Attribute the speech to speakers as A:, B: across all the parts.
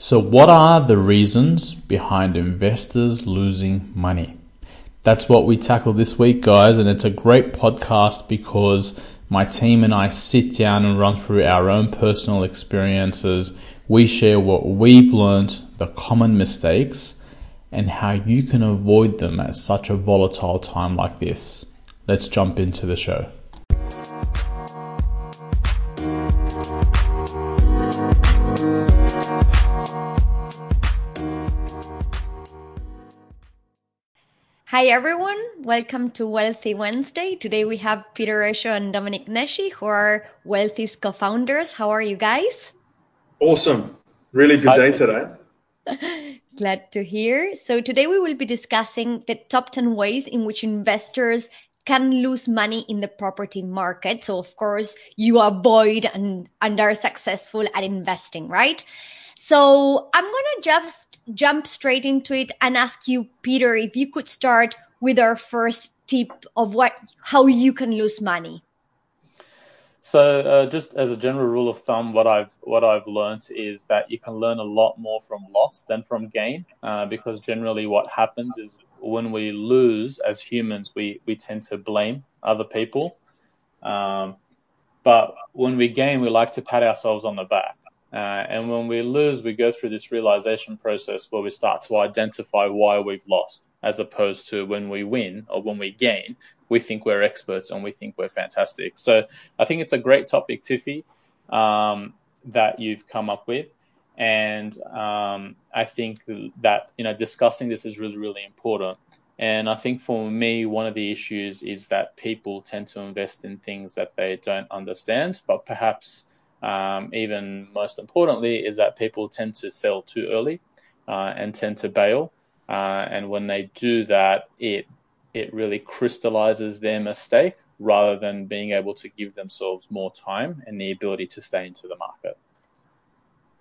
A: So, what are the reasons behind investors losing money? That's what we tackle this week, guys, and it's a great podcast because my team and I sit down and run through our own personal experiences. We share what we've learned, the common mistakes, and how you can avoid them at such a volatile time like this. Let's jump into the show.
B: Hi everyone, welcome to Wealthi Wednesday. Today we have Peter Esho and Dominic Neshi, who are Wealthi's co-founders. How are you guys?
C: Awesome. Really good day today.
B: Glad to hear. So today we will be discussing the top 10 ways in which investors can lose money in the property market. So of course you avoid and, and are successful at investing, right? So I'm to just jump straight into it and ask you, Peter, if you could start with our first tip of what how you can lose money.
D: So, uh, just as a general rule of thumb, what I've what I've learned is that you can learn a lot more from loss than from gain, uh, because generally what happens is when we lose as humans, we we tend to blame other people, um, but when we gain, we like to pat ourselves on the back. Uh, and when we lose, we go through this realization process where we start to identify why we've lost, as opposed to when we win or when we gain, we think we're experts and we think we're fantastic. So I think it's a great topic, Tiffy, um, that you've come up with. And um, I think that you know discussing this is really, really important. And I think for me, one of the issues is that people tend to invest in things that they don't understand, but perhaps um, even most importantly, is that people tend to sell too early uh, and tend to bail. Uh, and when they do that, it it really crystallizes their mistake rather than being able to give themselves more time and the ability to stay into the market.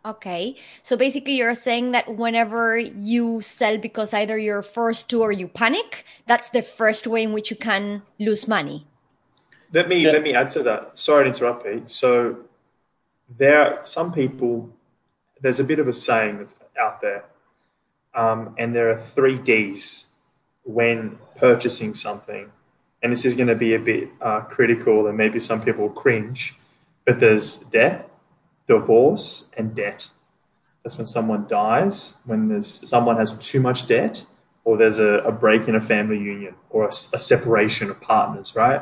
B: Okay. So basically, you're saying that whenever you sell because either you're forced to or you panic, that's the first way in which you can lose money.
C: Let me let me add to that. Sorry to interrupt, Pete. So there some people, there's a bit of a saying that's out there, um, and there are three D's when purchasing something. And this is going to be a bit uh, critical, and maybe some people cringe, but there's death, divorce, and debt. That's when someone dies, when there's someone has too much debt, or there's a, a break in a family union, or a, a separation of partners, right?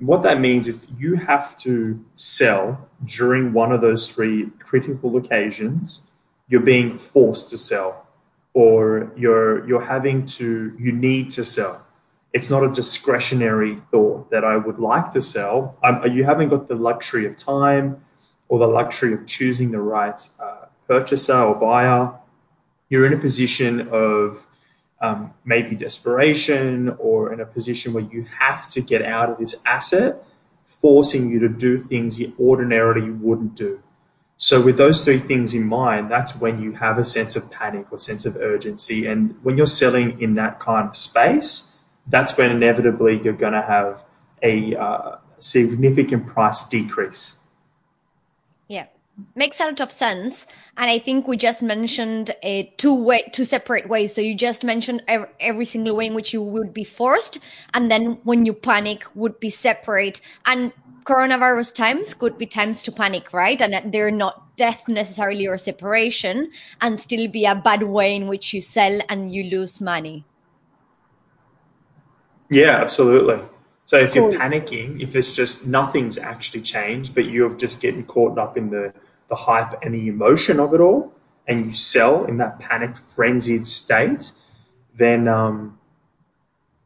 C: What that means if you have to sell during one of those three critical occasions you're being forced to sell or you're you're having to you need to sell. It's not a discretionary thought that i would like to sell. I'm, you haven't got the luxury of time or the luxury of choosing the right uh, purchaser or buyer. You're in a position of um, maybe desperation or in a position where you have to get out of this asset, forcing you to do things you ordinarily wouldn't do. So, with those three things in mind, that's when you have a sense of panic or sense of urgency. And when you're selling in that kind of space, that's when inevitably you're going to have a uh, significant price decrease.
B: Yeah makes a lot of sense and i think we just mentioned a two way two separate ways. So you just mentioned every, every, single way in which you would be forced and then when you panic would be separate. And coronavirus times could be times to panic right? And they're not death necessarily or separation and still be a bad way in which you sell and you lose money.
C: Yeah absolutely. So if you're panicking, if it's just nothing's actually changed, but you're just getting caught up in the the hype and the emotion of it all, and you sell in that panicked, frenzied state, then um,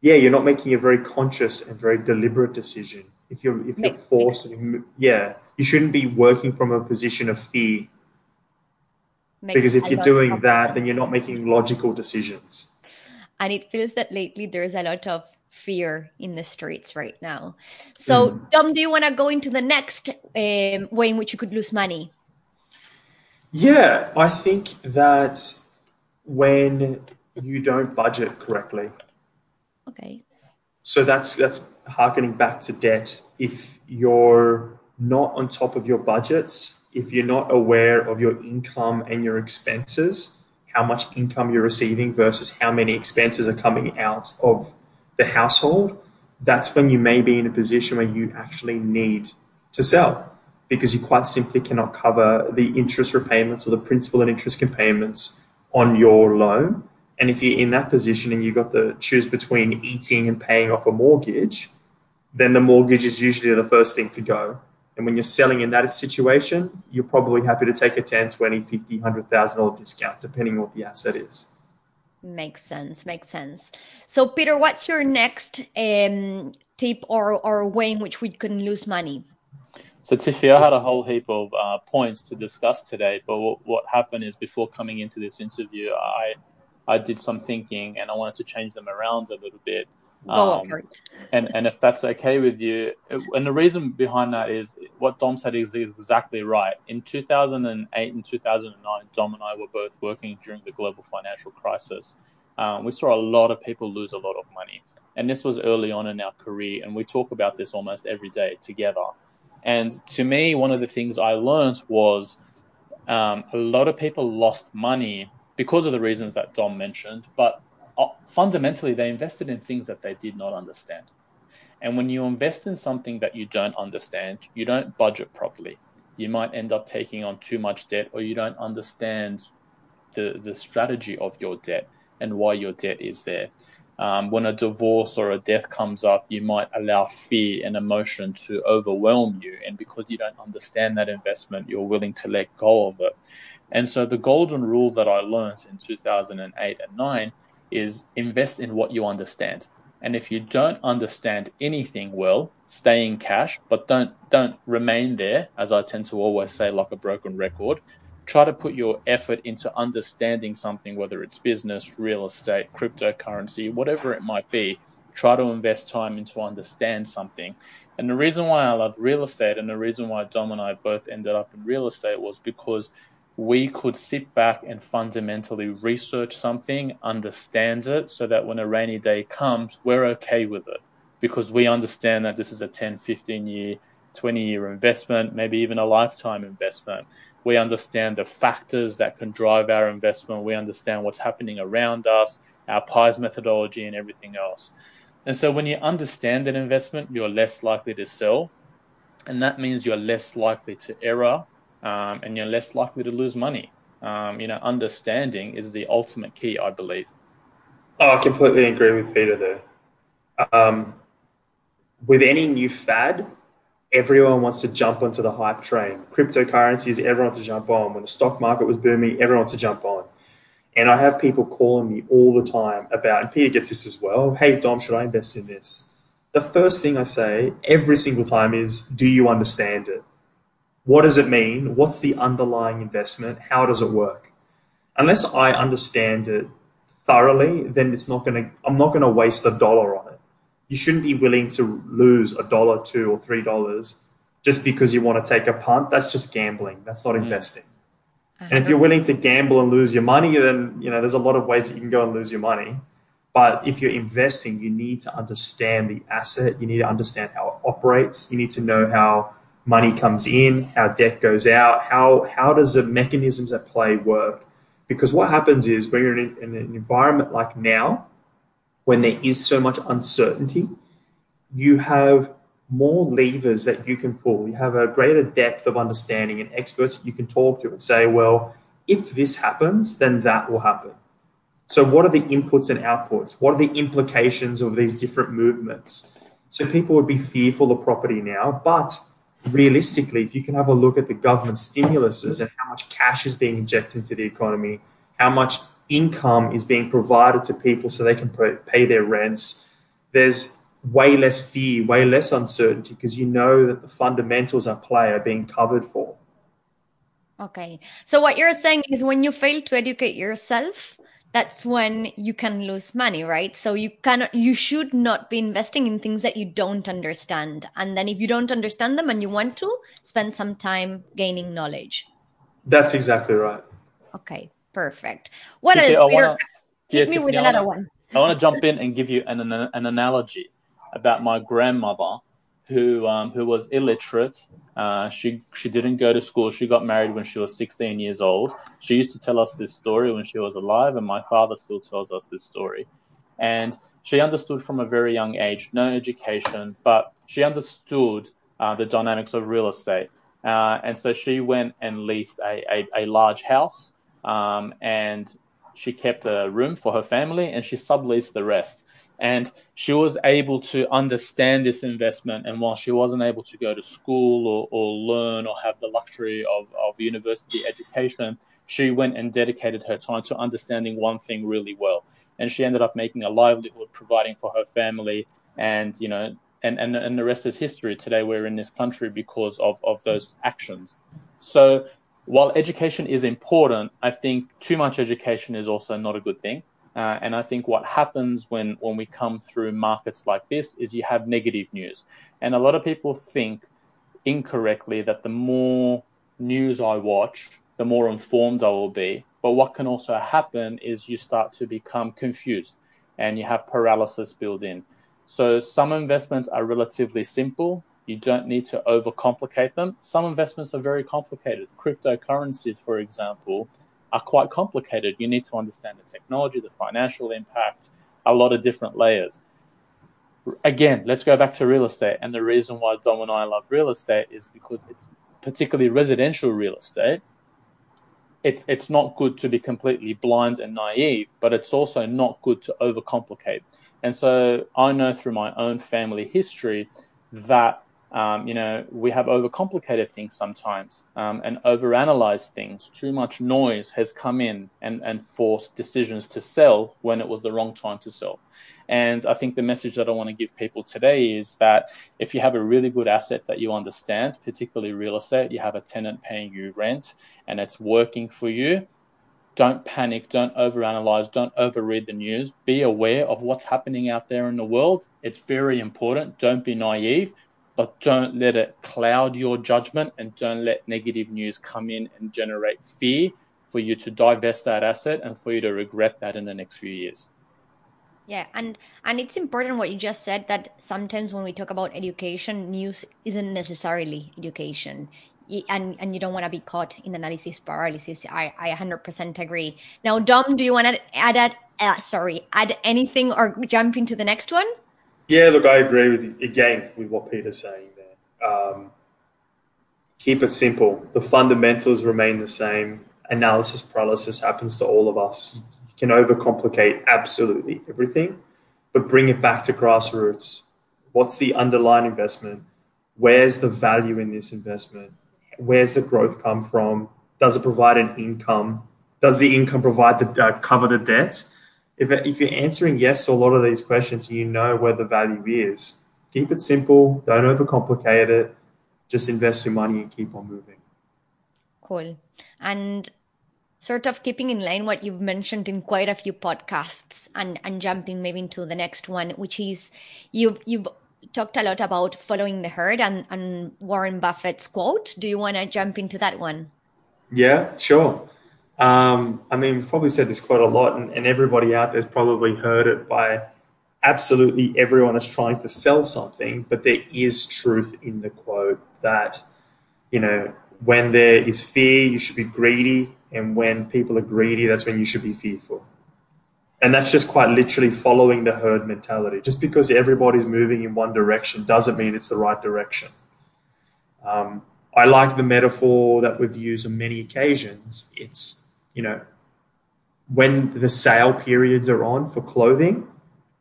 C: yeah, you're not making a very conscious and very deliberate decision. If you're if you're forced, to, yeah, you shouldn't be working from a position of fear. Makes because if you're doing that, then you're not making logical decisions.
B: And it feels that lately there's a lot of fear in the streets right now. So, mm. Dom, do you want to go into the next um, way in which you could lose money?
C: Yeah, I think that when you don't budget correctly.
B: Okay.
C: So that's that's harkening back to debt. If you're not on top of your budgets, if you're not aware of your income and your expenses, how much income you're receiving versus how many expenses are coming out of the household, that's when you may be in a position where you actually need to sell because you quite simply cannot cover the interest repayments or the principal and interest payments on your loan. And if you're in that position and you've got to choose between eating and paying off a mortgage, then the mortgage is usually the first thing to go. And when you're selling in that situation, you're probably happy to take a 10, 20, 50, $100,000 discount, depending on what the asset is.
B: Makes sense. Makes sense. So, Peter, what's your next um, tip or, or way in which we can lose money?
D: So, Tiffy, I had a whole heap of uh, points to discuss today, but what, what happened is before coming into this interview, I I did some thinking and I wanted to change them around a little bit.
B: Um,
D: and and if that's okay with you, and the reason behind that is what Dom said is, is exactly right. In 2008 and 2009, Dom and I were both working during the global financial crisis. Um, we saw a lot of people lose a lot of money, and this was early on in our career. And we talk about this almost every day together. And to me, one of the things I learned was um, a lot of people lost money because of the reasons that Dom mentioned, but uh, fundamentally, they invested in things that they did not understand. And when you invest in something that you don't understand, you don't budget properly. You might end up taking on too much debt, or you don't understand the, the strategy of your debt and why your debt is there. Um, when a divorce or a death comes up, you might allow fear and emotion to overwhelm you. And because you don't understand that investment, you're willing to let go of it. And so the golden rule that I learned in 2008 and 9 is invest in what you understand. And if you don't understand anything well, stay in cash, but don't don't remain there, as I tend to always say, like a broken record. Try to put your effort into understanding something, whether it's business, real estate, cryptocurrency, whatever it might be. Try to invest time into understand something. And the reason why I love real estate and the reason why Dom and I both ended up in real estate was because we could sit back and fundamentally research something, understand it, so that when a rainy day comes, we're okay with it because we understand that this is a 10, 15 year, 20 year investment, maybe even a lifetime investment. We understand the factors that can drive our investment. We understand what's happening around us, our PIES methodology, and everything else. And so when you understand an investment, you're less likely to sell. And that means you're less likely to error um, and you're less likely to lose money. Um, you know, understanding is the ultimate key, I believe.
C: Oh, I completely agree with Peter there. Um, with any new fad, everyone wants to jump onto the hype train. Cryptocurrencies, everyone wants to jump on. When the stock market was booming, everyone wants to jump on. And I have people calling me all the time about, and Peter gets this as well. Hey, Dom, should I invest in this? The first thing I say every single time is, do you understand it? What does it mean? What's the underlying investment? How does it work? Unless I understand it thoroughly, then it's not going to, I'm not going to waste a dollar on. You shouldn't be willing to lose a dollar, two or three dollars just because you want to take a punt. That's just gambling. That's not mm. investing. And if you're willing to gamble and lose your money, then, you know, there's a lot of ways that you can go and lose your money. But if you're investing, you need to understand the asset. You need to understand how it operates. You need to know how money comes in, how debt goes out, how how does the mechanisms at play work? Because what happens is when you're in, in an environment like now, when there is so much uncertainty, you have more levers that you can pull. You have a greater depth of understanding and experts you can talk to and say, well, if this happens, then that will happen. So, what are the inputs and outputs? What are the implications of these different movements? So, people would be fearful of property now, but realistically, if you can have a look at the government stimuluses and how much cash is being injected into the economy, how much income is being provided to people so they can pay their rents, there's way less fear, way less uncertainty because you know that the fundamentals at play are being covered for.
B: Okay. So, what you're saying is when you fail to educate yourself, that's when you can lose money right? So you cannot you should not be investing in things that you don't understand. And then if you don't understand them and you want to spend some time gaining knowledge.
C: That's exactly right.
B: Okay perfect what else
D: wanna,
B: hit me with another
D: I wanna,
B: one
D: i want to jump in and give you an, an, an analogy about my grandmother who um, who was illiterate. Uh, she she didn't go to school. She got married when she was 16 years old. She used to tell us this story when she was alive, and my father still tells us this story. And she understood from a very young age, no education, but she understood uh, the dynamics of real estate. Uh, and so she went and leased a, a, a large house um, and she kept a room for her family and she subleased the rest. And she was able to understand this investment. And while she wasn't able to go to school or, or learn or have the luxury of, of university education, she went and dedicated her time to understanding one thing really well. And she ended up making a livelihood, providing for her family, and you know, and, and, and the rest is history. Today we're in this country because of, of those actions. So while education is important, I think too much education is also not a good thing. Uh, and I think what happens when, when we come through markets like this is you have negative news. And a lot of people think incorrectly that the more news I watch, the more informed I will be. But what can also happen is you start to become confused and you have paralysis built in. So some investments are relatively simple you don't need to overcomplicate them. Some investments are very complicated. Cryptocurrencies, for example, are quite complicated. You need to understand the technology, the financial impact, a lot of different layers. Again, let's go back to real estate. And the reason why Dom and I love real estate is because, it's particularly residential real estate, it's it's not good to be completely blind and naive, but it's also not good to overcomplicate. And so I know through my own family history that um, you know, we have overcomplicated things sometimes um, and overanalyzed things. Too much noise has come in and, and forced decisions to sell when it was the wrong time to sell. And I think the message that I want to give people today is that if you have a really good asset that you understand, particularly real estate, you have a tenant paying you rent and it's working for you, don't panic, don't overanalyze, don't overread the news. Be aware of what's happening out there in the world. It's very important. Don't be naive but don't let it cloud your judgment and don't let negative news come in and generate fear for you to divest that asset and for you to regret that in the next few years.
B: Yeah and and it's important what you just said that sometimes when we talk about education news isn't necessarily education. And and you don't want to be caught in analysis paralysis. I i 100% agree. Now dom do you want to add, add uh, sorry add anything or jump into the next one
C: yeah, look, I agree with again with what Peter's saying there. Um, keep it simple. The fundamentals remain the same. Analysis paralysis happens to all of us. You can overcomplicate absolutely everything, but bring it back to grassroots. What's the underlying investment? Where's the value in this investment? Where's the growth come from? Does it provide an income? Does the income provide the uh, cover the debt? If, if you're answering yes to a lot of these questions, you know where the value is. Keep it simple. Don't overcomplicate it. Just invest your money and keep on moving.
B: Cool. And sort of keeping in line what you've mentioned in quite a few podcasts and, and jumping maybe into the next one, which is you've you've talked a lot about following the herd and, and Warren Buffett's quote. Do you want to jump into that one?
C: Yeah, sure. Um, I mean, we've probably said this quite a lot, and, and everybody out there's probably heard it by absolutely everyone is trying to sell something, but there is truth in the quote that, you know, when there is fear, you should be greedy, and when people are greedy, that's when you should be fearful. And that's just quite literally following the herd mentality. Just because everybody's moving in one direction doesn't mean it's the right direction. Um, I like the metaphor that we've used on many occasions. It's you know, when the sale periods are on for clothing,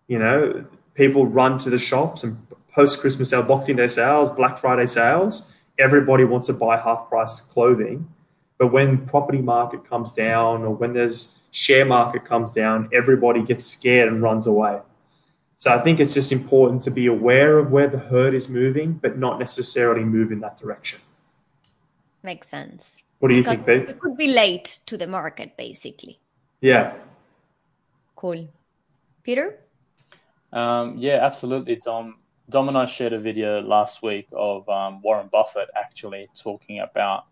C: you know, people run to the shops and post Christmas sale, Boxing Day sales, Black Friday sales. Everybody wants to buy half price clothing. But when property market comes down or when there's share market comes down, everybody gets scared and runs away. So I think it's just important to be aware of where the herd is moving, but not necessarily move in that direction.
B: Makes sense.
C: What do you think, Pete?
B: It could be late to the market, basically.
C: Yeah.
B: Cool. Peter?
D: Um, yeah, absolutely, Dom. Dom and I shared a video last week of um, Warren Buffett actually talking about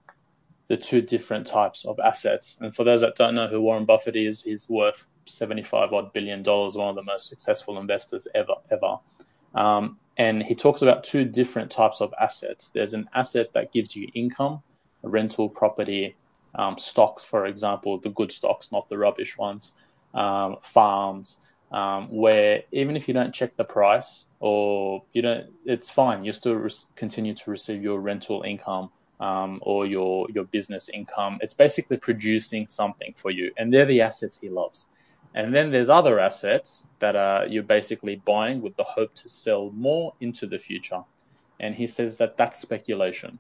D: the two different types of assets. And for those that don't know who Warren Buffett is, he's worth 75 odd billion dollars, one of the most successful investors ever, ever. Um, and he talks about two different types of assets. There's an asset that gives you income, rental property, um, stocks, for example, the good stocks, not the rubbish ones, um, farms, um, where even if you don't check the price or you don't, it's fine. You still continue to receive your rental income um, or your your business income. It's basically producing something for you, and they're the assets he loves. And then there's other assets that are you're basically buying with the hope to sell more into the future. And he says that that's speculation.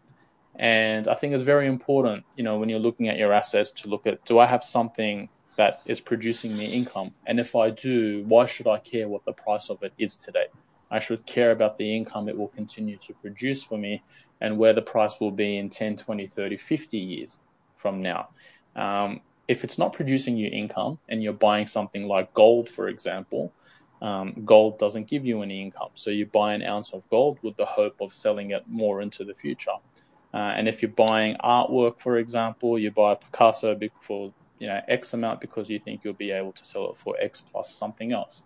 D: And I think it's very important, you know, when you're looking at your assets to look at do I have something that is producing me income? And if I do, why should I care what the price of it is today? I should care about the income it will continue to produce for me and where the price will be in 10, 20, 30, 50 years from now. Um, if it's not producing you income and you're buying something like gold, for example, um, gold doesn't give you any income. So you buy an ounce of gold with the hope of selling it more into the future. Uh, and if you're buying artwork, for example, you buy a Picasso for you know X amount because you think you'll be able to sell it for X plus something else.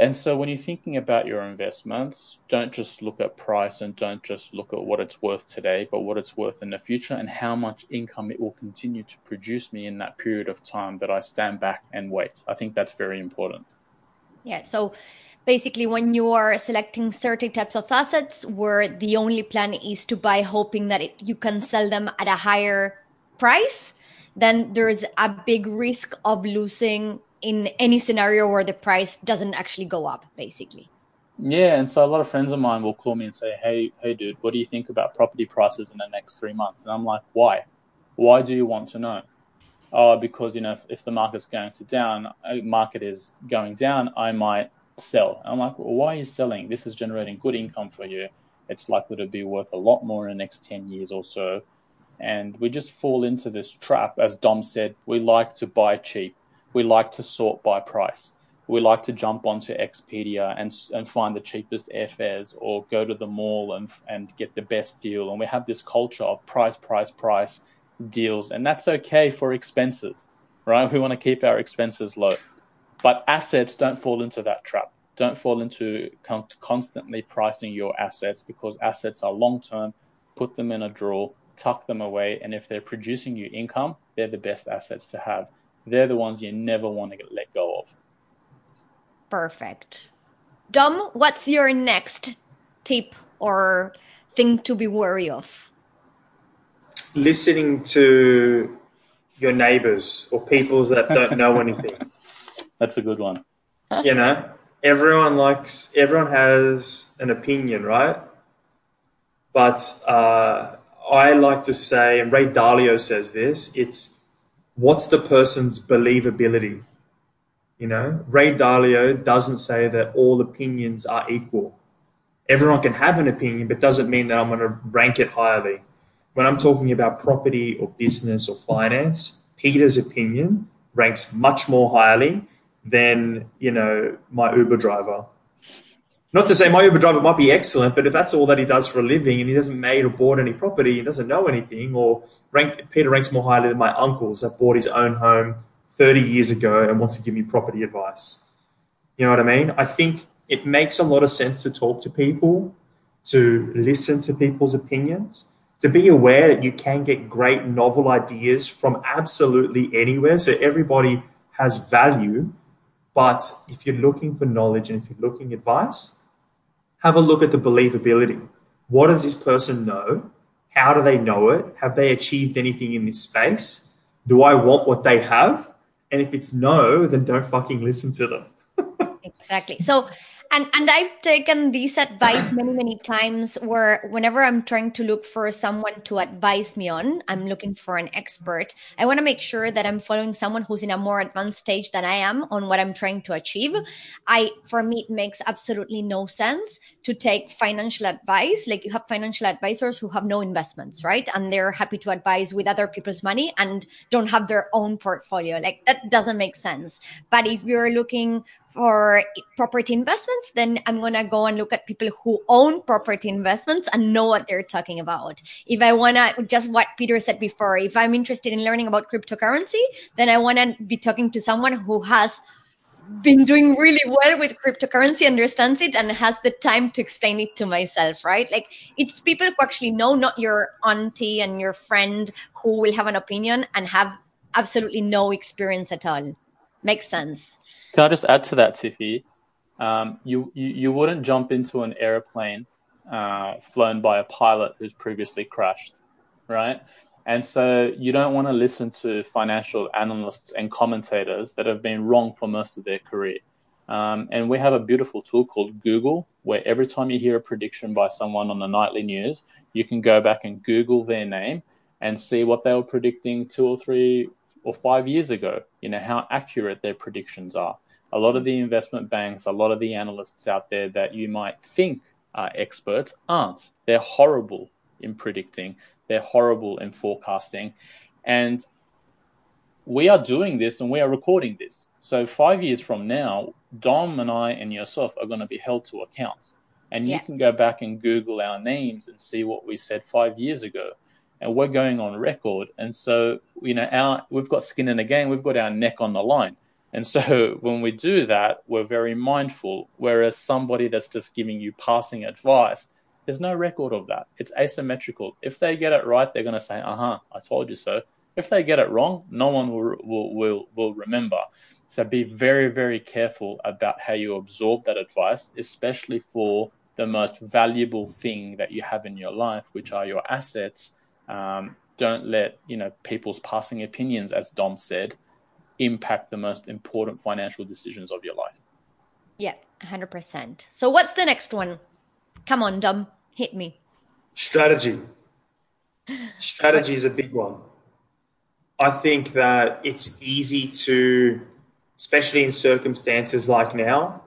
D: And so when you're thinking about your investments, don't just look at price and don't just look at what it's worth today, but what it's worth in the future and how much income it will continue to produce me in that period of time that I stand back and wait. I think that's very important.
B: Yeah. So basically, when you are selecting certain types of assets where the only plan is to buy hoping that it, you can sell them at a higher price, then there's a big risk of losing in any scenario where the price doesn't actually go up, basically.
D: Yeah, and so a lot of friends of mine will call me and say, "Hey, hey, dude, what do you think about property prices in the next three months?" And I'm like, "Why? Why do you want to know?" Oh, because you know, if, if the market's going to down, uh, market is going down, I might sell. I'm like, well, why are you selling? This is generating good income for you. It's likely to be worth a lot more in the next ten years or so. And we just fall into this trap, as Dom said. We like to buy cheap we like to sort by price. We like to jump onto Expedia and, and find the cheapest airfares or go to the mall and, and get the best deal. And we have this culture of price, price, price deals. And that's okay for expenses, right? We want to keep our expenses low. But assets don't fall into that trap. Don't fall into con- constantly pricing your assets because assets are long term. Put them in a drawer, tuck them away. And if they're producing you income, they're the best assets to have they're the ones you never want to let go of.
B: Perfect. Dom, what's your next tip or thing to be wary of?
C: Listening to your neighbors or people that don't know anything.
D: That's a good one.
C: You know, everyone likes, everyone has an opinion, right? But uh, I like to say, and Ray Dalio says this, it's what's the person's believability? You know, Ray Dalio doesn't say that all opinions are equal. Everyone can have an opinion, but doesn't mean that I'm going to rank it highly. When I'm talking about property or business or finance, Peter's opinion ranks much more highly than, you know, my Uber driver not to say my Uber driver might be excellent, but if that's all that he does for a living and he hasn't made or bought any property, he doesn't know anything, or rank, Peter ranks more highly than my uncles that bought his own home 30 years ago and wants to give me property advice. You know what I mean? I think it makes a lot of sense to talk to people, to listen to people's opinions, to be aware that you can get great novel ideas from absolutely anywhere. So everybody has value. But if you're looking for knowledge and if you're looking advice, have a look at the believability. What does this person know? How do they know it? Have they achieved anything in this space? Do I want what they have? And if it's no, then don't fucking listen to them.
B: exactly. So and and i've taken this advice many many times where whenever i'm trying to look for someone to advise me on i'm looking for an expert. I want to make sure that i'm following someone who's in a more advanced stage than i am on what i'm trying to achieve. I for me it makes absolutely no sense to take financial advice. Like you have financial advisors who have no investments right? And they're happy to advise with other people's money and don't have their own portfolio. Like that doesn't make sense. But if you're looking for property investments, then I'm going to go and look at people who own property investments and know what they're talking about. If I want to, just what Peter said before, if I'm interested in learning about cryptocurrency, then I want to be talking to someone who has been doing really well with cryptocurrency, understands it, and has the time to explain it to myself, right? Like it's people who actually know, not your auntie and your friend who will have an opinion and have absolutely no experience at all. Makes sense.
D: Can I just add to that, Tiffy? Um, you, you you wouldn't jump into an airplane uh, flown by a pilot who's previously crashed, right? And so you don't want to listen to financial analysts and commentators that have been wrong for most of their career. Um, and we have a beautiful tool called Google, where every time you hear a prediction by someone on the nightly news, you can go back and Google their name and see what they were predicting two or three or five years ago, you know, how accurate their predictions are. A lot of the investment banks, a lot of the analysts out there that you might think are experts aren't. They're horrible in predicting, they're horrible in forecasting. And we are doing this and we are recording this. So, five years from now, Dom and I and yourself are going to be held to account. And you can go back and Google our names and see what we said five years ago and we're going on record. And so, you know, our we've got skin in the game, we've got our neck on the line. And so when we do that, we're very mindful. Whereas somebody that's just giving you passing advice, there's no record of that. It's asymmetrical. If they get it right, they're going to say, "Uh huh, I told you so." If they get it wrong, no one will will will, will remember. So be very very careful about how you absorb that advice, especially for the most valuable thing that you have in your life, which are your assets um, don't let you know people's passing opinions, as Dom said, impact the most important financial decisions of your life.
B: Yeah, hundred percent. So what's the next one? Come on, Dom, hit me.
C: Strategy. Strategy is a big one. I think that it's easy to, especially in circumstances like now,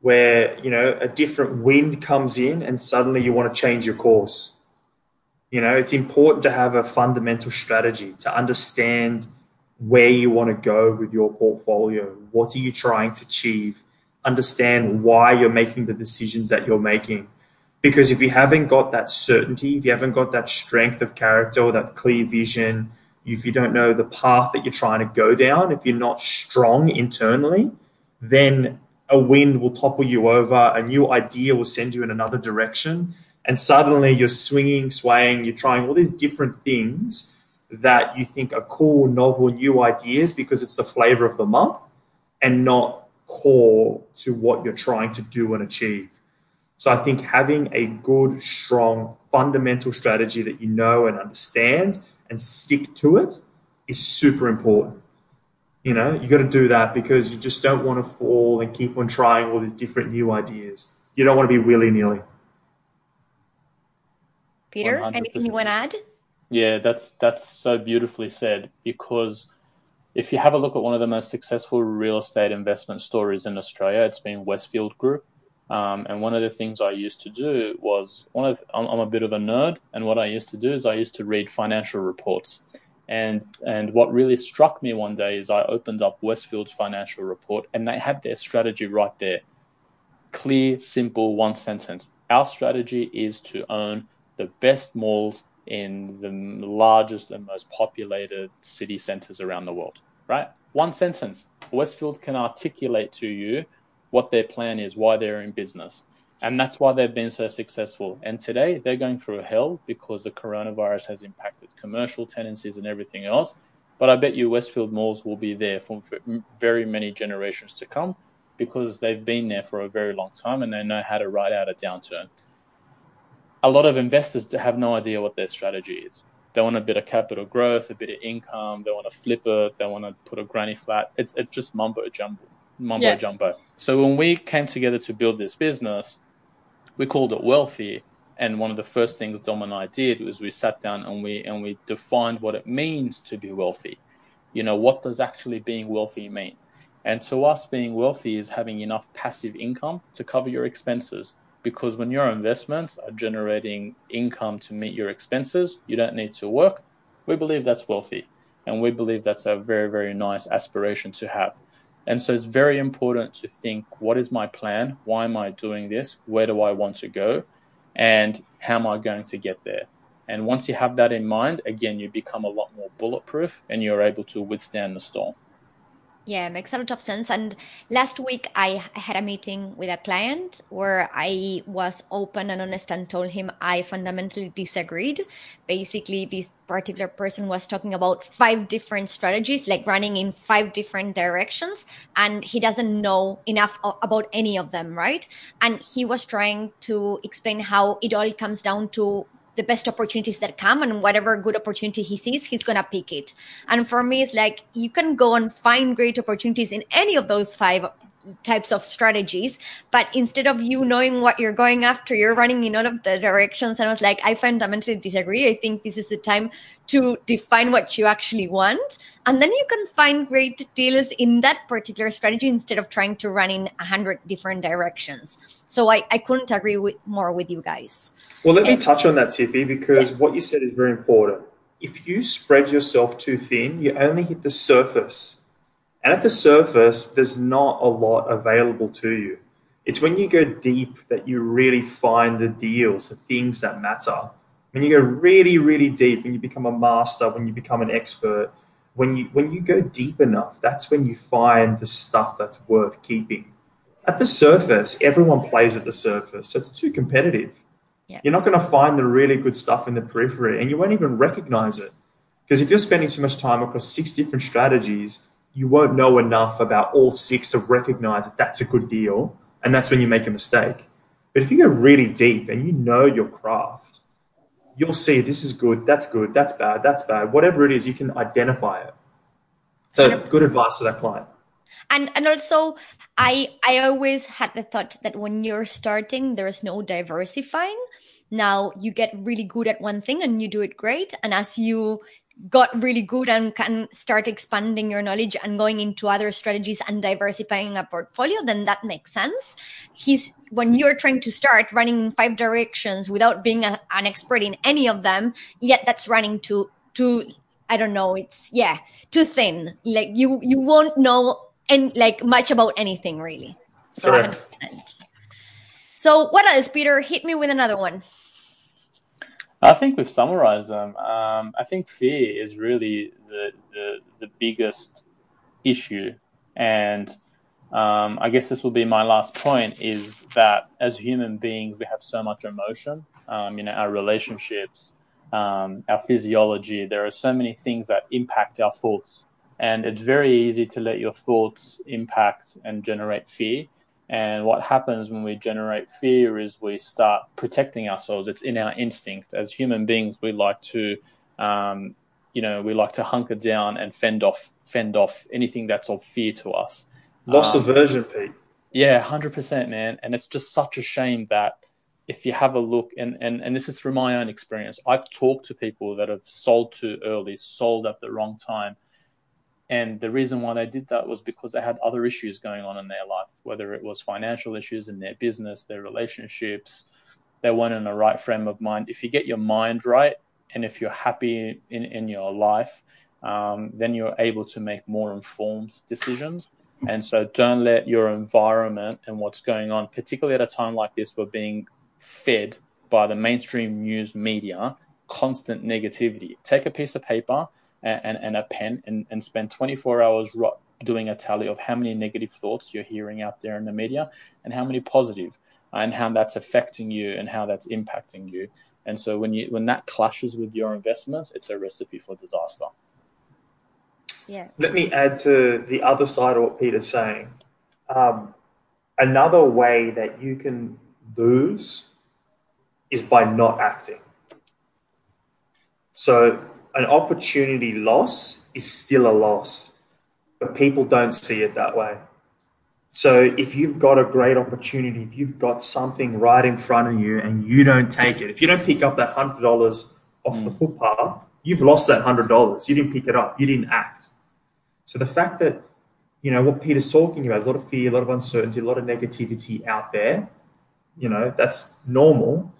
C: where you know a different wind comes in and suddenly you want to change your course you know, it's important to have a fundamental strategy to understand where you want to go with your portfolio. What are you trying to achieve? Understand why you're making the decisions that you're making. Because if you haven't got that certainty, if you haven't got that strength of character or that clear vision, if you don't know the path that you're trying to go down, if you're not strong internally, then a wind will topple you over, a new idea will send you in another direction and suddenly you're swinging, swaying, you're trying all these different things that you think are cool, novel, new ideas because it's the flavor of the month and not core to what you're trying to do and achieve. So I think having a good, strong, fundamental strategy that you know and understand and stick to it is super important. You know, you got to do that because you just don't want to fall and keep on trying all these different new ideas. You don't want to be willy nilly.
B: Peter, 100%. anything you want to add?
D: Yeah, that's that's so beautifully said because if you have a look at one of the most successful real estate investment stories in Australia, it's been Westfield Group. Um, and one of the things I used to do was one of I'm, I'm a bit of a nerd, and what I used to do is I used to read financial reports. And and what really struck me one day is I opened up Westfield's financial report, and they had their strategy right there, clear, simple, one sentence. Our strategy is to own the best malls in the largest and most populated city centers around the world, right? One sentence. Westfield can articulate to you what their plan is, why they're in business. And that's why they've been so successful. And today they're going through hell because the coronavirus has impacted commercial tenancies and everything else. But I bet you Westfield malls will be there for very many generations to come because they've been there for a very long time and they know how to ride out a downturn a lot of investors have no idea what their strategy is. They want a bit of capital growth, a bit of income. They want to flip it. They want to put a granny flat. It's it's just mumbo jumbo, mumbo yeah. jumbo. So when we came together to build this business, we called it Wealthi. And one of the first things Dom and I did was we sat down and we and we defined what it means to be wealthy. You know, what does actually being wealthy mean? And to us, being wealthy is having enough passive income to cover your expenses because when your investments are generating income to meet your expenses, you don't need to work. We believe that's wealthy. And we believe that's a very, very nice aspiration to have. And so it's very important to think what is my plan? Why am I doing this? Where do I want to go? And how am I going to get there? And once you have that in mind, again, you become a lot more bulletproof and you're able to withstand the storm.
B: Yeah, makes a lot of sense. And last week I had a meeting with a client where I was open and honest and told him I fundamentally disagreed. Basically, this particular person was talking about five different strategies, like running in five different directions, and he doesn't know enough about any of them, right? And he was trying to explain how it all comes down to the best opportunities that come and whatever good opportunity he sees he's going to pick it. And for me it's like you can go and find great opportunities in any of those five types of strategies but instead of you knowing what you're going after you're running in all of the directions. And i was like i fundamentally disagree. I think this is the time to define what you actually want. And then you can find great deals in that particular strategy instead of trying to run in a hundred different directions. So I, I couldn't agree with more with you guys.
C: Well let and, me touch on that tiffy because yeah. what you said is very important. If you spread yourself too thin you only hit the surface and at the surface, there's not a lot available to you. It's when you go deep that you really find the deals, the things that matter. When you go really, really deep, when you become a master, when you become an expert, when you when you go deep enough, that's when you find the stuff that's worth keeping. At the surface, everyone plays at the surface, so it's too competitive. Yeah. You're not going to find the really good stuff in the periphery, and you won't even recognize it. Because if you're spending too much time across six different strategies, you won't know enough about all six to recognize that that's a good deal. And that's when you make a mistake. But if you go really deep and you know your craft, you'll see this is good, that's good, that's bad, that's bad. Whatever it is, you can identify it. So good advice to that client.
B: And and also I I always had the thought that when you're starting, there's no diversifying. Now you get really good at one thing and you do it great. And as you got really good and can start expanding your knowledge and going into other strategies and diversifying a portfolio, then that makes sense. He's when you're trying to start running in five directions without being a, an expert in any of them, yet that's running too too I don't know, it's yeah, too thin. Like you you won't know and like much about anything really. So
C: Correct.
B: So what else, Peter? Hit me with another one.
D: I think we've summarized them. Um, I think fear is really the, the, the biggest issue. And um, I guess this will be my last point is that as human beings, we have so much emotion, um, you know, our relationships, um, our physiology. There are so many things that impact our thoughts. And it's very easy to let your thoughts impact and generate fear. And what happens when we generate fear is we start protecting ourselves. It's in our instinct. As human beings, we like to, um, you know, we like to hunker down and fend off, fend off anything that's of fear to us.
C: Loss um, aversion, Pete.
D: Yeah, hundred percent, man. And it's just such a shame that if you have a look, and, and and this is through my own experience, I've talked to people that have sold too early, sold at the wrong time, and the reason why they did that was because they had other issues going on in their life, whether it was financial issues in their business, their relationships. They weren't in the right frame of mind. If you get your mind right and if you're happy in, in your life, um, then you're able to make more informed decisions. And so don't let your environment and what's going on, particularly at a time like this, we're being fed by the mainstream news media constant negativity. Take a piece of paper and, and a pen and, and spend 24 hours doing a tally of how many negative thoughts you're hearing out there in the media and how many positive and how that's affecting you and how that's impacting you. And so when you when that clashes with your investments, it's a recipe for disaster.
B: Yeah.
C: Let me add to the other side of what Peter's saying. Um, another way that you can lose is by not acting. So an opportunity loss is still a loss, but people don't see it that way. So if you've got a great opportunity, if you've got something right in front of you and you don't take it, if you don't pick up that hundred dollars off mm. the footpath, you've lost that hundred dollars. You didn't pick it up. You didn't act. So the fact that you know what Peter's talking about, a lot of fear, a lot of uncertainty, a lot of negativity out there, you know, that's normal.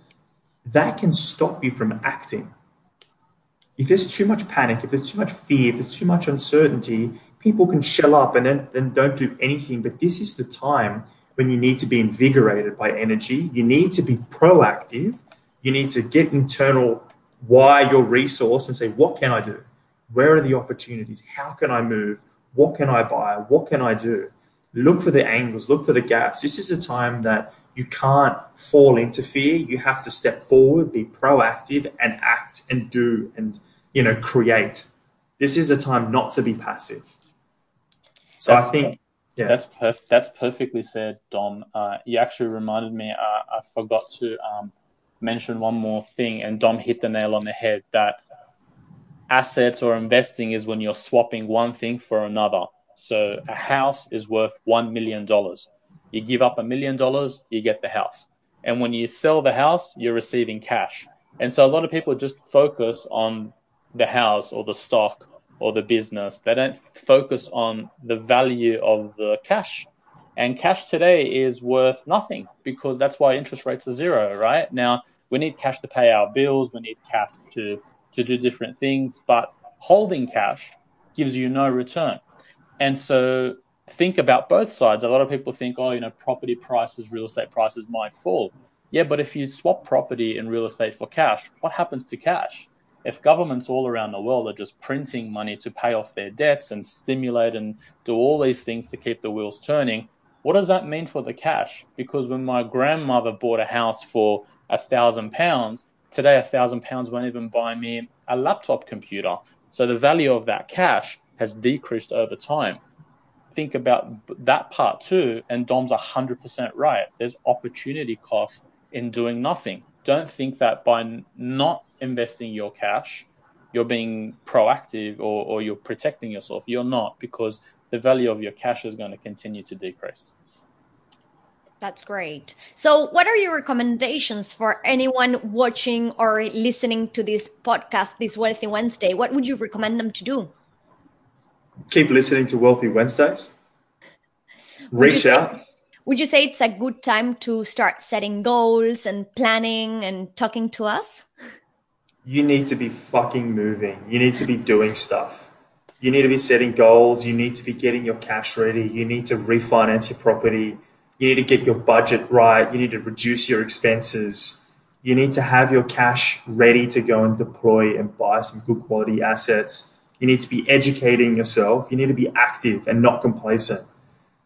C: That can stop you from acting if there's too much panic, if there's too much fear, if there's too much uncertainty, people can shell up and then, then don't do anything. But this is the time when you need to be invigorated by energy. You need to be proactive. You need to get internal why your resource and say, what can I do? Where are the opportunities? How can I move? what can I buy? What can I do? Look for the angles, look for the gaps. This is a time that you can't fall into fear. You have to step forward, be proactive, and act and do and you know create. This is a time not to be passive. So that's, I think
D: yeah. that's perf- that's perfectly said, Dom. Uh, you actually reminded me. Uh, I forgot to um, mention one more thing, and Dom hit the nail on the head. That assets or investing is when you're swapping one thing for another. So a house is worth $1 million. You give up a million dollars, you get the house. And when you sell the house, you're receiving cash. And so a lot of people just focus on the house or the stock or the business. They don't focus on the value of the cash. And cash today is worth nothing because that's why interest rates are zero, right? Now, we need cash to pay our bills, we need cash to to do different things, but holding cash gives you no return. And so think about both sides. A lot of people think, oh, you know, property prices, real estate prices might fall. Yeah, but if you swap property and real estate for cash, what happens to cash? If governments all around the world are just printing money to pay off their debts and stimulate and do all these things to keep the wheels turning, what does that mean for the cash? Because when my grandmother bought a house for a thousand pounds, Today, a thousand pounds won't even buy me a laptop computer. So the value of that cash has decreased over time. Think about that part too, and Dom's 100% right. There's opportunity cost in doing nothing. Don't think that by not investing your cash, you're being proactive or, or you're protecting yourself. You're not, because the value of your cash is going to continue to decrease.
B: That's great. So, what are your recommendations for anyone watching or listening to this podcast, this Wealthy Wednesday? What would you recommend them to do?
C: Keep listening to Wealthy Wednesdays. Reach out.
B: Would you say it's a good time to start setting goals and planning and talking to us?
C: You need to be fucking moving. You need to be doing stuff. You need to be setting goals. You need to be getting your cash ready. You need to refinance your property you need to get your budget right. You need to reduce your expenses. You need to have your cash ready to go and deploy and buy some good quality assets. You need to be educating yourself. You need to be active and not complacent.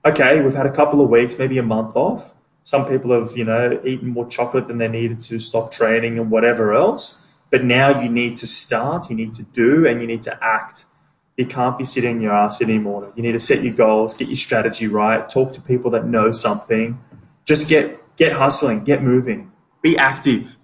C: Okay, we've had a couple of weeks, maybe a month off. Some people have, you know, eaten more chocolate than they needed to stop training and whatever else. But now you need to start, you need to do, and you need to act you can't be sitting your ass anymore. You need to set your goals, get your strategy right, talk to people that know something. Just get get hustling, get moving, be active.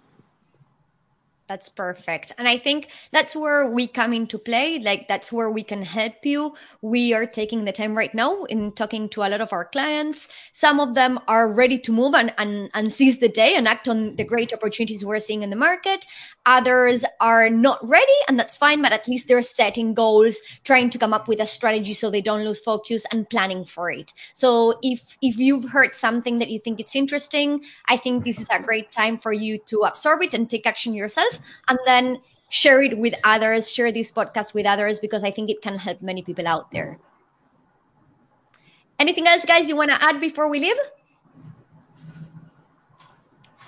B: That's perfect. And I think that's where we come into play. Like that's where we can help you. We are taking the time right now in talking to a lot of our clients. Some of them are ready to move and, and, and seize the day and act on the great opportunities we're seeing in the market. Others are not ready and that's fine, but at least they're setting goals, trying to come up with a strategy so they don't lose focus and planning for it. So if, if you've heard something that you think it's interesting, I think this is a great time for you to absorb it and take action yourself and then share it with others, share this podcast with others because I think it can help many people out there. Anything else, guys, you want to add before we leave?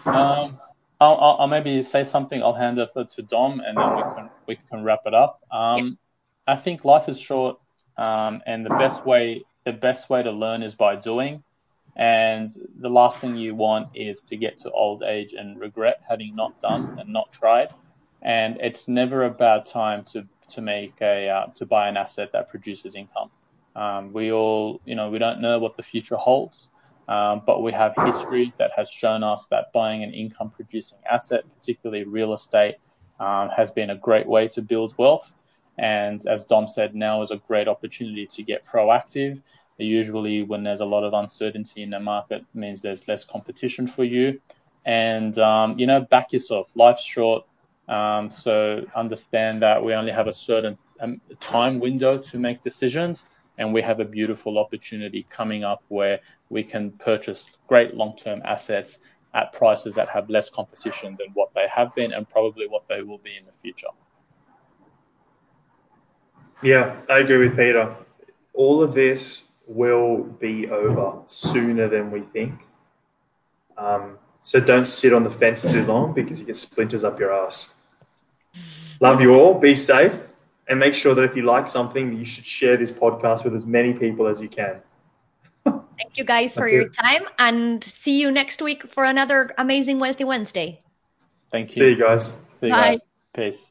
D: Um, I'll, I'll, maybe say something. I'll hand over to Dom, and then we can we can wrap it up. Um, I think life is short, um, and the best way the best way to learn is by doing. And the last thing you want is to get to old age and regret having not done and not tried. And it's never a bad time to to make a uh, to buy an asset that produces income. Um, we all, you know, we don't know what the future holds. Um, but we have history that has shown us that buying an income producing asset, particularly real estate, um, has been a great way to build wealth. And as Dom said, now is a great opportunity to get proactive. Usually, when there's a lot of uncertainty in the market, means there's less competition for you. And, um, you know, back yourself. Life's short. Um, so understand that we only have a certain um, time window to make decisions and we have a beautiful opportunity coming up where we can purchase great long-term assets at prices that have less competition than what they have been and probably what they will be in the future.
C: Yeah, I agree with Peter. All of this will be over sooner than we think. Um, so don't sit on the fence too long because you get splinters up your ass. Love you all. Be safe. And make sure that if you like something, you should share this podcast with as many people as you can.
B: Thank you guys for
C: That's
B: your
C: it.
B: time and see you next week for another amazing Wealthy Wednesday.
D: Thank you.
C: See you guys.
D: See you
B: Bye.
D: guys. Peace.